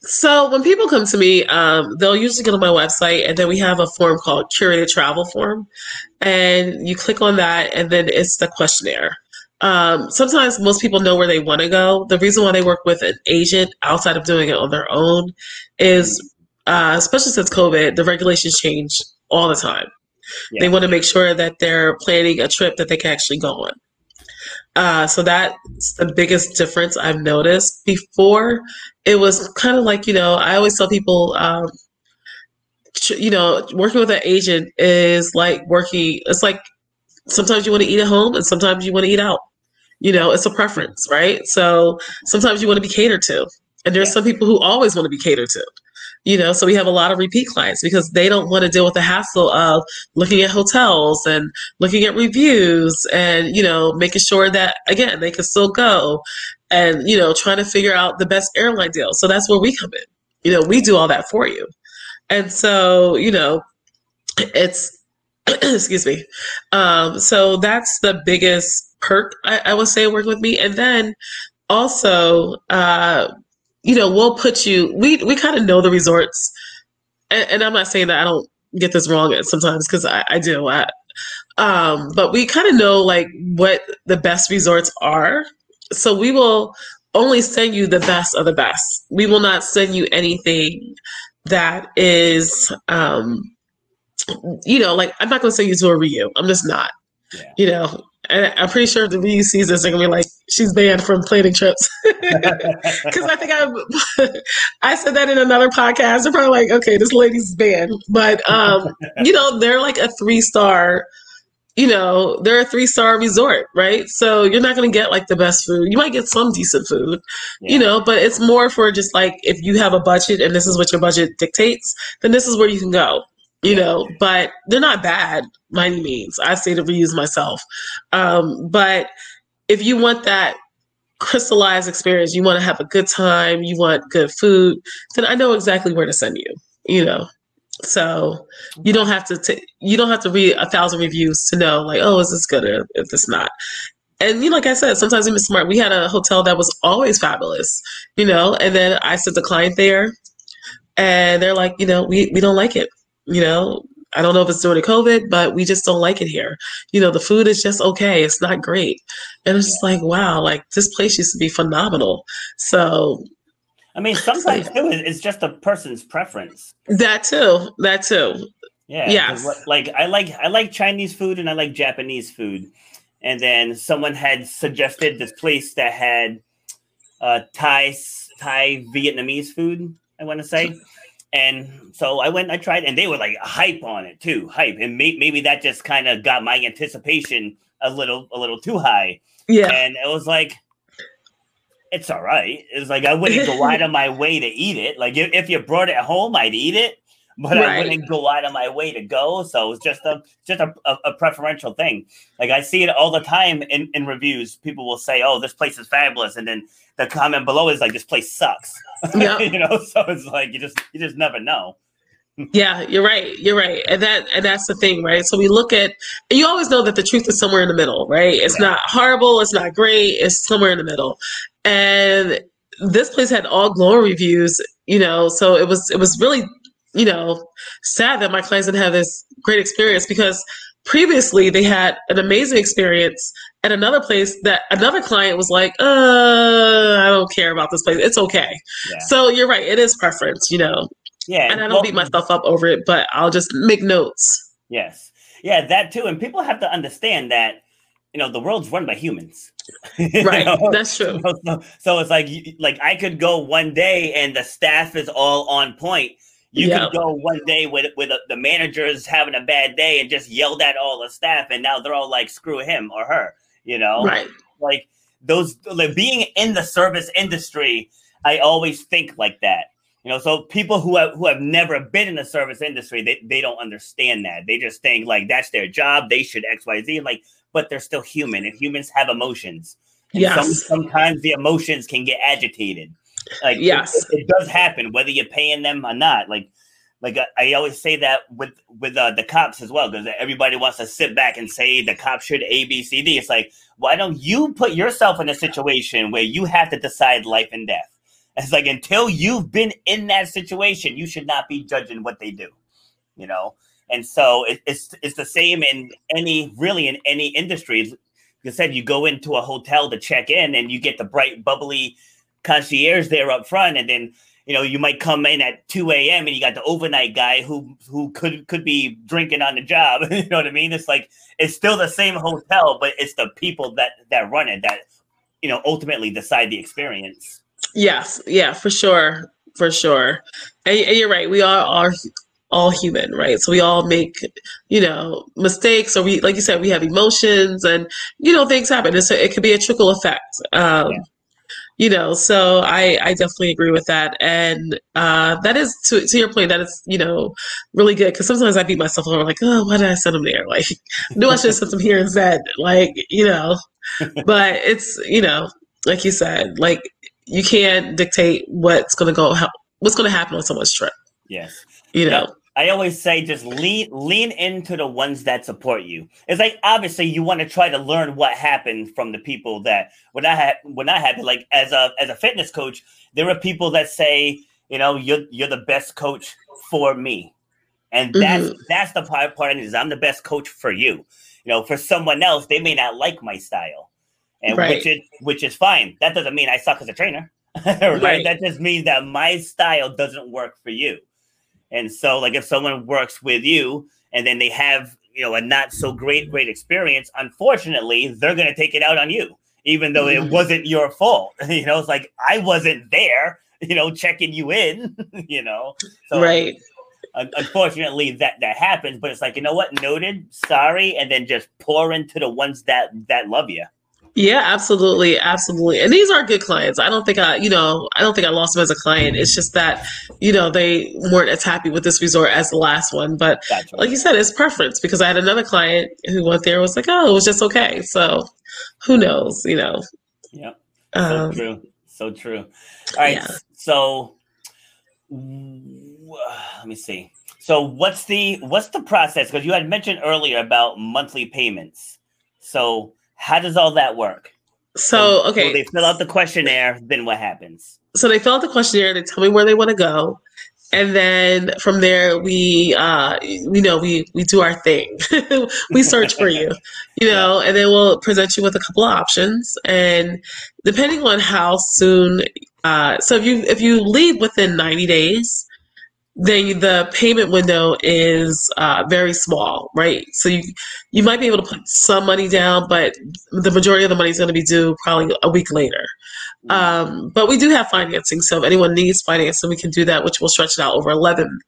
So when people come to me, um, they'll usually go to my website, and then we have a form called curated travel form, and you click on that, and then it's the questionnaire. Um, sometimes most people know where they want to go. The reason why they work with an agent outside of doing it on their own is, uh, especially since COVID, the regulations change all the time. They want to make sure that they're planning a trip that they can actually go on. Uh, so that's the biggest difference I've noticed. Before, it was kind of like, you know, I always tell people, um, you know, working with an agent is like working, it's like sometimes you want to eat at home and sometimes you want to eat out. You know, it's a preference, right? So sometimes you want to be catered to. And there's Yeah. some people who always want to be catered to. You know, so we have a lot of repeat clients because they don't want to deal with the hassle of looking at hotels and looking at reviews and, you know, making sure that, again, they can still go and, you know, trying to figure out the best airline deal. So that's where we come in. You know, we do all that for you. And so, you know, it's, excuse me. Um, so that's the biggest perk, I, I would say, working with me. And then also, uh, you know, we'll put you, we, we kind of know the resorts. And, and I'm not saying that I don't get this wrong sometimes because I, I do. I, um, but we kind of know like what the best resorts are. So we will only send you the best of the best. We will not send you anything that is, um, you know, like I'm not going to send you to a Riu. I'm just not. Yeah. You know, and I'm pretty sure if the Riu sees this, they're gonna be like, she's banned from planning trips. Because I think I, I said that in another podcast. They're probably like, okay, this lady's banned. But you you know, they're like a three star. You know, they're a three star resort, right? So you're not gonna get like the best food. You might get some decent food, you know, but it's more for just like if you have a budget and this is what your budget dictates, then this is where you can go. You know, but they're not bad by any means. I say to reuse myself. Um, but if you want that crystallized experience, you want to have a good time, you want good food, then I know exactly where to send you. You know, so you don't have to t- you don't have to read a thousand reviews to know like, oh, is this good or if it's not. And you know, like I said, sometimes I'm smart. We had a hotel that was always fabulous, you know, and then I sent the client there, and they're like, you know, we we don't like it, you know. I don't know if it's during the COVID, but we just don't like it here. You know, the food is just okay. It's not great. And it's just like, wow, like this place used to be phenomenal. So I mean, sometimes too, it's just a person's preference. that too, that too. Yeah. Yes. Like I like I like Chinese food and I like Japanese food. And then someone had suggested this place that had uh Thai Thai Vietnamese food, I want to say. And so I went, I tried, and they were like hype on it too, hype, and may, maybe that just kind of got my anticipation a little, a little too high. Yeah. And it was like, it's all right. It's like I wouldn't go out of my way to eat it. Like if, if you brought it home, I'd eat it, but I wouldn't go out of my way to go. So it's just a just a, a, a preferential thing. Like I see it all the time in, in reviews. People will say, "Oh, this place is fabulous," and then the comment below is like, "This place sucks." Yeah. you know, so it's like you just you just never know. Yeah, you're right. You're right. And that and that's the thing, right? So we look at you always know that the truth is somewhere in the middle, right? It's Right. not horrible, it's not great, it's somewhere in the middle. And this place had all glowing reviews, you know, so it was it was really, you know, sad that my clients didn't have this great experience because previously they had an amazing experience at another place that another client was like, uh, I don't care about this place. It's okay. Yeah, So you're right, it is preference, you know yeah. and I don't well, beat myself up over it, but I'll just make notes. Yes, yeah, that too. And people have to understand that you know the world's run by humans. You Right, know? that's true. So, so- so it's like like I could go one day and the staff is all on point. You Yeah. could go one day with with the managers having a bad day and just yelled at all the staff, and now they're all like, "Screw him or her," you know? Right. Like those like being in the service industry, I always think like that. You know, so people who have who have never been in the service industry, they, they don't understand that. They just think like that's their job. They should X, Y, Z. Like, but they're still human, and humans have emotions. And some, sometimes the emotions can get agitated. Like, Yes. it, it does happen whether you're paying them or not. Like, like I, always say that with with uh, the cops as well, because everybody wants to sit back and say the cops should A, B, C, D. It's like, why don't you put yourself in a situation where you have to decide life and death? It's like until you've been in that situation, you should not be judging what they do. You know, and so it, it's it's the same in any really in any industry. Like I said, you go into a hotel to check in, and you get the bright, bubbly concierge there up front, and then you know you might come in at two a.m. and you got the overnight guy who who could could be drinking on the job. you know what I mean? It's like it's still the same hotel, but it's the people that that run it that you know ultimately decide the experience. Yes. Yeah, for sure. For sure. And, and you're right. We all are all human, right? So we all make, you know, mistakes or we, like you said, we have emotions and, you know, things happen. So it could be a trickle effect. Um, Yeah. You know, so I, I definitely agree with that. And uh, that is, to, to your point, that is, you know, really good. Because sometimes I beat myself over, like, oh, why did I send them there? Like, knew I should have sent them here instead. Like, you know, but it's, you know, like you said, like you can't dictate what's going to go, how, what's going to happen on someone's trip. Yes. You know. I always say just lean lean into the ones that support you. It's like obviously you want to try to learn what happened from the people that when I had when I had like as a as a fitness coach, there are people that say, you know, you're you're the best coach for me. And mm-hmm. that's that's the part part is I'm the best coach for you. You know, for someone else, they may not like my style. And Right. which is which is fine. That doesn't mean I suck as a trainer. right? Right. That just means that my style doesn't work for you. And so, like, if someone works with you and then they have, you know, a not so great, great experience, unfortunately, they're going to take it out on you, even though it Mhm. wasn't your fault. you know, it's like I wasn't there, you know, checking you in, you know. So, right. un- unfortunately, that that happens. But it's like, you know what? Noted, sorry, and then just pour into the ones that that love you. Yeah, absolutely. Absolutely. And these are good clients. I don't think I, you know, I don't think I lost them as a client. It's just that, you know, they weren't as happy with this resort as the last one. But Gotcha. like you said, it's preference because I had another client who went there and was like, oh, it was just okay. So who knows, you know? yeah. So Um, true. So true. All right. yeah. So let me see. So what's the what's the process? Because you had mentioned earlier about monthly payments. So how does all that work? so, okay. So they fill out the questionnaire. Then what happens? so they fill out the questionnaire they tell me where they want to go and then from there we uh you know we we do our thing we search for you you know and then we'll present you with a couple of options and depending on how soon uh so if you if you leave within 90 days they the payment window is uh, very small, right? So you you might be able to put some money down, but the majority of the money is going to be due probably a week later. Um, but we do have financing, so if anyone needs financing, we can do that, which will stretch it out over eleven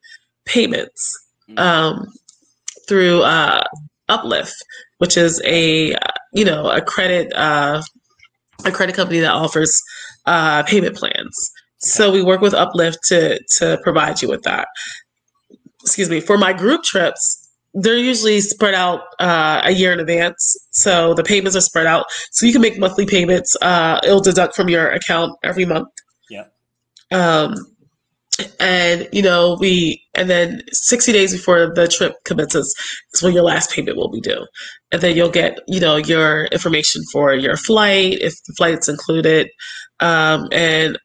payments um, through uh, Uplift, which is a you know a credit uh, a credit company that offers uh, payment plans. So we work with Uplift to to provide you with that. Excuse me. For my group trips, they're usually spread out uh, a year in advance. So the payments are spread out. So you can make monthly payments. Uh, it'll deduct from your account every month. Yeah. Um, and you know we and then 60 days before the trip commences is when your last payment will be due and then you'll get you know your information for your flight if the flight's included um, and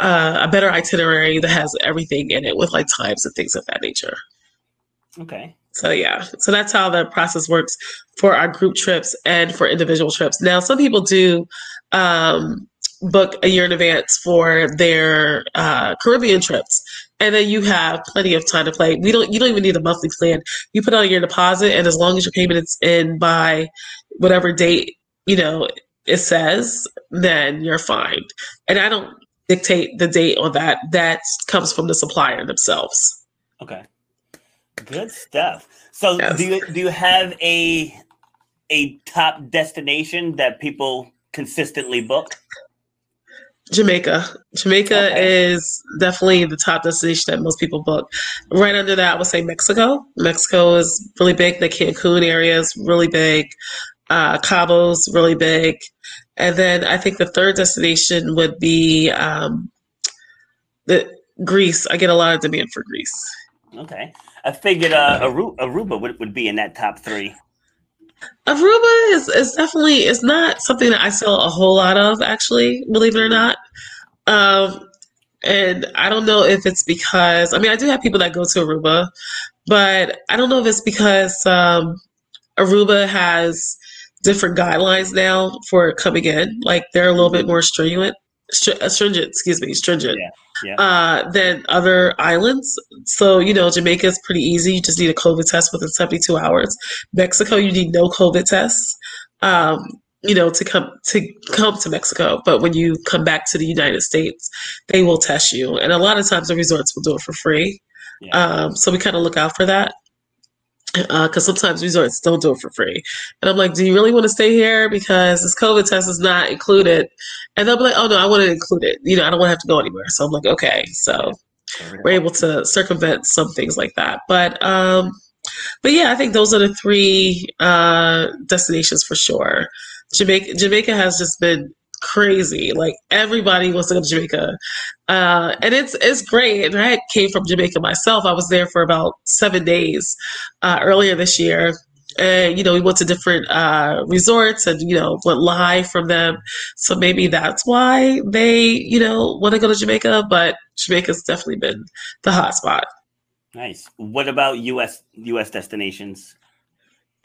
uh, a better itinerary that has everything in it with like times and things of that nature. Okay. So yeah, so that's how the process works for our group trips and for individual trips. Now, some people do um, book a year in advance for their uh, Caribbean trips, and then you have plenty of time to play. We don't, you don't even need a monthly plan. You put on your deposit, and as long as your payment is in by whatever date you know it says, then you're fine. And I don't dictate the date on that. That comes from the supplier themselves. Okay. Good stuff. So yes. do you do you have a a top destination that people consistently book? Jamaica. Jamaica okay. is definitely the top destination that most people book. Right under that, I would say Mexico. Mexico is really big. The Cancun area is really big. Uh, Cabo's really big. And then I think the third destination would be um, the Greece. I get a lot of demand for Greece. Okay, I figured uh, Aruba, Aruba would, would be in that top three. Aruba is, is definitely is not something that I sell a whole lot of, actually, believe it or not. Um, and I don't know if it's because I mean I do have people that go to Aruba, but I don't know if it's because um, Aruba has different guidelines now for coming in. Like they're a little bit more stringent, uh, stringent, excuse me, stringent yeah, yeah. Uh, than other islands. So you know, Jamaica is pretty easy. You just need a COVID test within seventy two hours. Mexico, you need no COVID tests. Um, you know, to come to come to Mexico, but when you come back to the United States, they will test you, and a lot of times the resorts will do it for free. Yeah. Um, so we kind of look out for that because uh, sometimes resorts don't do it for free. And I'm like, do you really want to stay here? Because this COVID test is not included. And they'll be like, oh, no, I want to include it. You know, I don't want to have to go anywhere. So I'm like, okay. So we're able to circumvent some things like that. But, um, but yeah, I think those are the three uh, destinations for sure. Jamaica, Jamaica has just been crazy. Like everybody wants to go to Jamaica, uh, and it's it's great. And I came from Jamaica myself. I was there for about seven days uh, earlier this year. And you know, we went to different uh, resorts, and you know, went live from them. So maybe that's why they, you know, want to go to Jamaica. But Jamaica's definitely been the hot spot. Nice. What about U.S. U.S. destinations?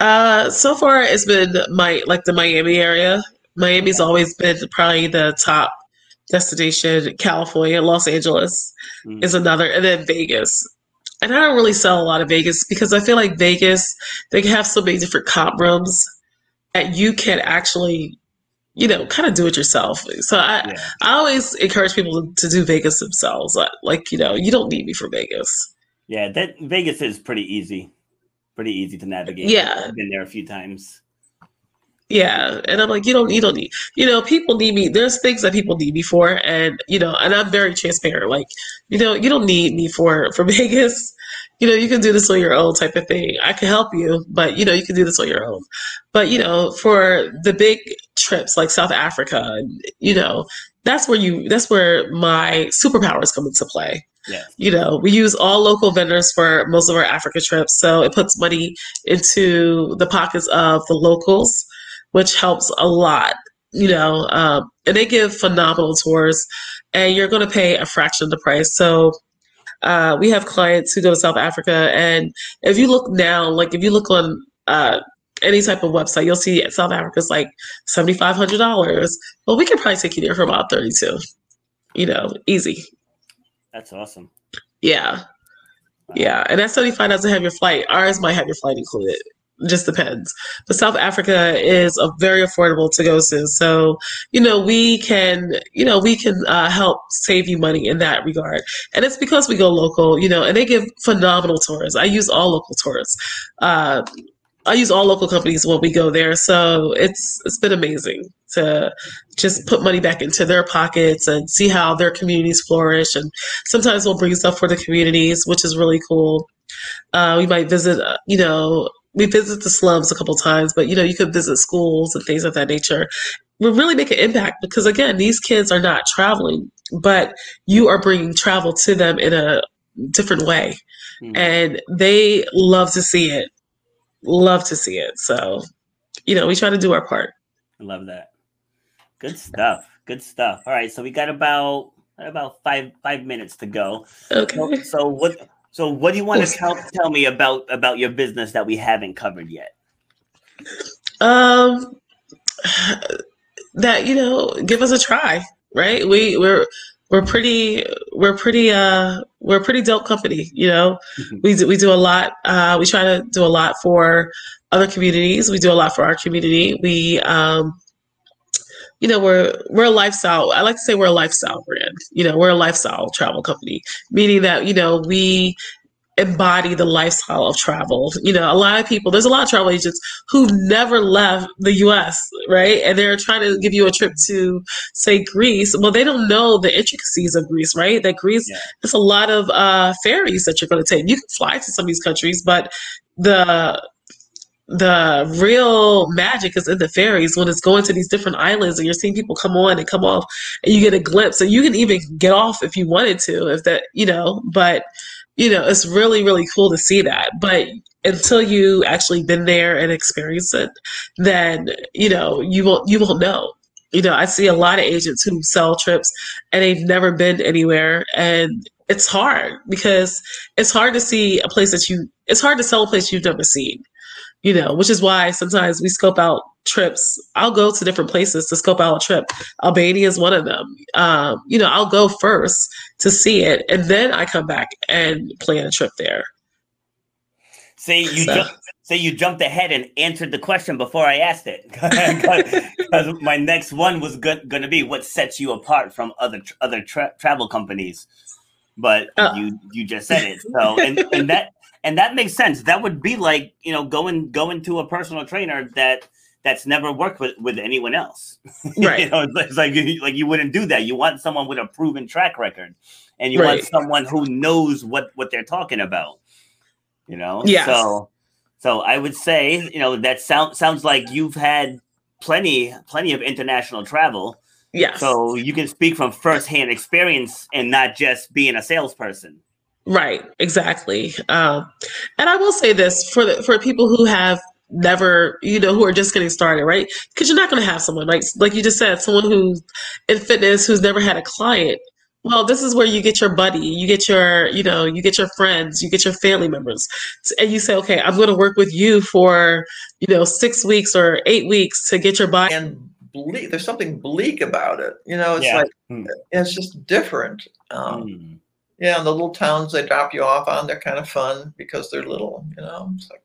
Uh, so far, it's been my like the Miami area. Miami's always been probably the top destination. California, Los Angeles mm. is another, and then Vegas. And I don't really sell a lot of Vegas because I feel like Vegas they have so many different comp rooms that you can actually, you know, kind of do it yourself. So I yeah. I always encourage people to do Vegas themselves. Like you know, you don't need me for Vegas. Yeah, that Vegas is pretty easy, pretty easy to navigate. Yeah, I've been there a few times. Yeah, and I'm like, you don't, you don't need, you know, people need me. There's things that people need me for, and you know, and I'm very transparent. Like, you know, you don't need me for for Vegas. You know, you can do this on your own, type of thing. I can help you, but you know, you can do this on your own. But you know, for the big trips like South Africa, you know, that's where you, that's where my superpowers come into play. Yeah. You know, we use all local vendors for most of our Africa trips, so it puts money into the pockets of the locals which helps a lot. You know, um, and they give phenomenal tours, and you're going to pay a fraction of the price. So uh, we have clients who go to South Africa, and if you look now, like if you look on uh, any type of website, you'll see South Africa's like seventy five hundred dollars. Well, we can probably take you there for about thirty two. You know, easy. That's awesome. Yeah. Yeah, and that seventy five doesn't have your flight. Ours might have your flight included. Just depends. But South Africa is a very affordable to go to, so you know we can, you know, we can uh, help save you money in that regard. And it's because we go local, you know, and they give phenomenal tours. I use all local tours. Uh, I use all local companies when we go there, so it's it's been amazing to just put money back into their pockets and see how their communities flourish. And sometimes we'll bring stuff for the communities, which is really cool. Uh, we might visit, uh, you know, we visit the slums a couple times, but you know, you could visit schools and things of that nature. We really make an impact because again, these kids are not traveling, but you are bringing travel to them in a different way, mm-hmm. and they love to see it. Love to see it. So, you know, we try to do our part. I love that. Good stuff. Good stuff. All right, so we got about about five five minutes to go. Okay. So, so what so what do you want to tell tell me about about your business that we haven't covered yet? Um that you know, give us a try, right? We we're we're pretty we're pretty uh we're a pretty dope company, you know. Mm-hmm. We do, we do a lot uh we try to do a lot for other communities. We do a lot for our community. We um you know, we're we're a lifestyle. I like to say we're a lifestyle brand. You know, we're a lifestyle travel company, meaning that you know we embody the lifestyle of travel. You know, a lot of people, there's a lot of travel agents who never left the US, right? And they're trying to give you a trip to, say, Greece. Well, they don't know the intricacies of Greece, right? That Greece, yeah. there's a lot of uh, ferries that you're going to take. You can fly to some of these countries, but the the real magic is in the ferries when it's going to these different islands and you're seeing people come on and come off and you get a glimpse. And you can even get off if you wanted to if that you know but you know it's really really cool to see that. But until you actually been there and experienced it then you know you won't you won't know. You know i see a lot of agents who sell trips and they've never been anywhere and it's hard because it's hard to see a place that you it's hard to sell a place you've never seen you know, which is why sometimes we scope out trips. I'll go to different places to scope out a trip. Albania is one of them. Um, you know, I'll go first to see it, and then I come back and plan a trip there. Say you so. say you jumped ahead and answered the question before I asked it, because my next one was going to be what sets you apart from other other tra- travel companies. But uh, you you just said it, so and, and that and that makes sense. That would be like you know going going to a personal trainer that that's never worked with with anyone else. Right. you know, it's like like you wouldn't do that. You want someone with a proven track record, and you right. want someone who knows what what they're talking about. You know. Yeah. So so I would say you know that sounds sounds like you've had plenty plenty of international travel. Yeah. So you can speak from firsthand experience and not just being a salesperson. Right, exactly. Um, and I will say this for the, for people who have never, you know, who are just getting started, right? Because you're not going to have someone, right? Like you just said, someone who's in fitness who's never had a client. Well, this is where you get your buddy, you get your, you know, you get your friends, you get your family members, and you say, okay, I'm going to work with you for, you know, six weeks or eight weeks to get your body. And bleak, there's something bleak about it. You know, it's yeah. like hmm. it's just different. Um, hmm yeah, and the little towns they drop you off on, they're kind of fun because they're little, you know. It's like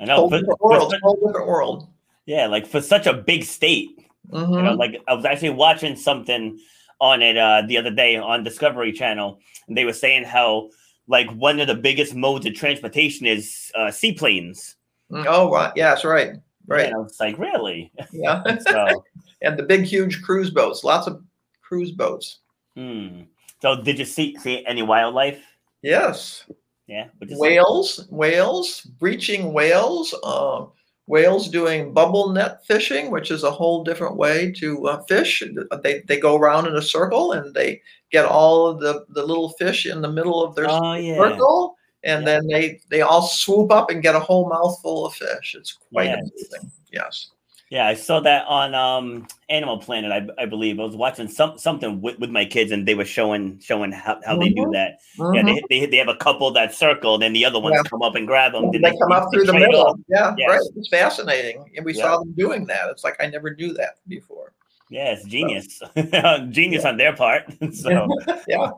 I know, whole different world, whole different world. Yeah, like for such a big state, mm-hmm. you know, like I was actually watching something on it uh, the other day on Discovery Channel, and they were saying how like one of the biggest modes of transportation is uh, seaplanes. Mm, oh, right. Yeah, that's right. Right. Yeah, it's like really. Yeah. so, and the big, huge cruise boats. Lots of cruise boats. Hmm. So, did you see see any wildlife? Yes. Yeah. Whales, whales, breaching whales, uh, whales doing bubble net fishing, which is a whole different way to uh, fish. They, they go around in a circle and they get all of the, the little fish in the middle of their oh, yeah. circle. And yeah. then they, they all swoop up and get a whole mouthful of fish. It's quite yes. amazing. Yes. Yeah, I saw that on um, Animal Planet. I, I believe I was watching some something with, with my kids, and they were showing showing how, how mm-hmm. they do mm-hmm. that. Mm-hmm. Yeah, they, they, they have a couple that circle, and then the other ones yeah. come up and grab them. They, they, come up through the middle. Yeah, yes. right. It's fascinating, and we yeah. saw them doing that. It's like I never knew that before. Yeah, it's genius, so. genius on their part. so yeah.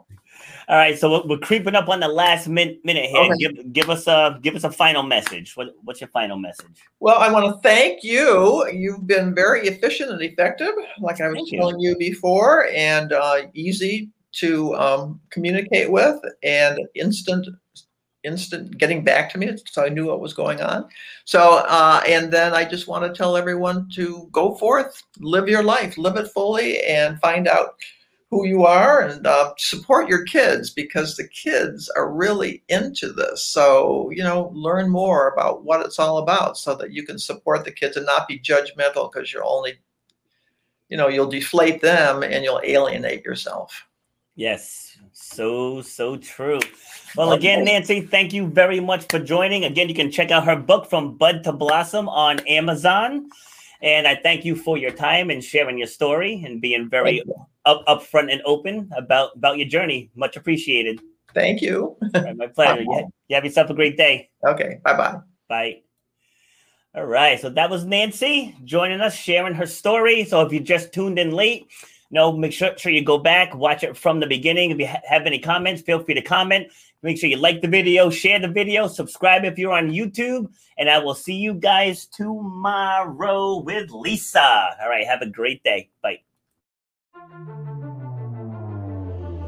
All right, so we're, we're creeping up on the last min- minute here. Okay. Give, give us a give us a final message. What, what's your final message? Well, I want to thank you. You've been very efficient and effective, like I was Thank you. telling you before, and uh, easy to um, communicate with, and instant, instant getting back to me, so I knew what was going on. So, uh, and then I just want to tell everyone to go forth, live your life, live it fully, and find out who you are and uh, support your kids because the kids are really into this. So, you know, learn more about what it's all about so that you can support the kids and not be judgmental because you're only, you know, you'll deflate them and you'll alienate yourself. Yes, so so true. Well, again, Nancy, thank you very much for joining. Again, you can check out her book from Bud to Blossom on Amazon. And I thank you for your time and sharing your story and being very. Up upfront and open about about your journey. Much appreciated. Thank you. Right, my pleasure. You, you have yourself a great day. Okay, bye bye. Bye. All right. So that was Nancy joining us, sharing her story. So if you just tuned in late, no, make sure, sure you go back, watch it from the beginning. If you ha- have any comments, feel free to comment. Make sure you like the video, share the video, subscribe if you're on YouTube, and I will see you guys tomorrow with Lisa. All right. Have a great day. Bye. Thank you.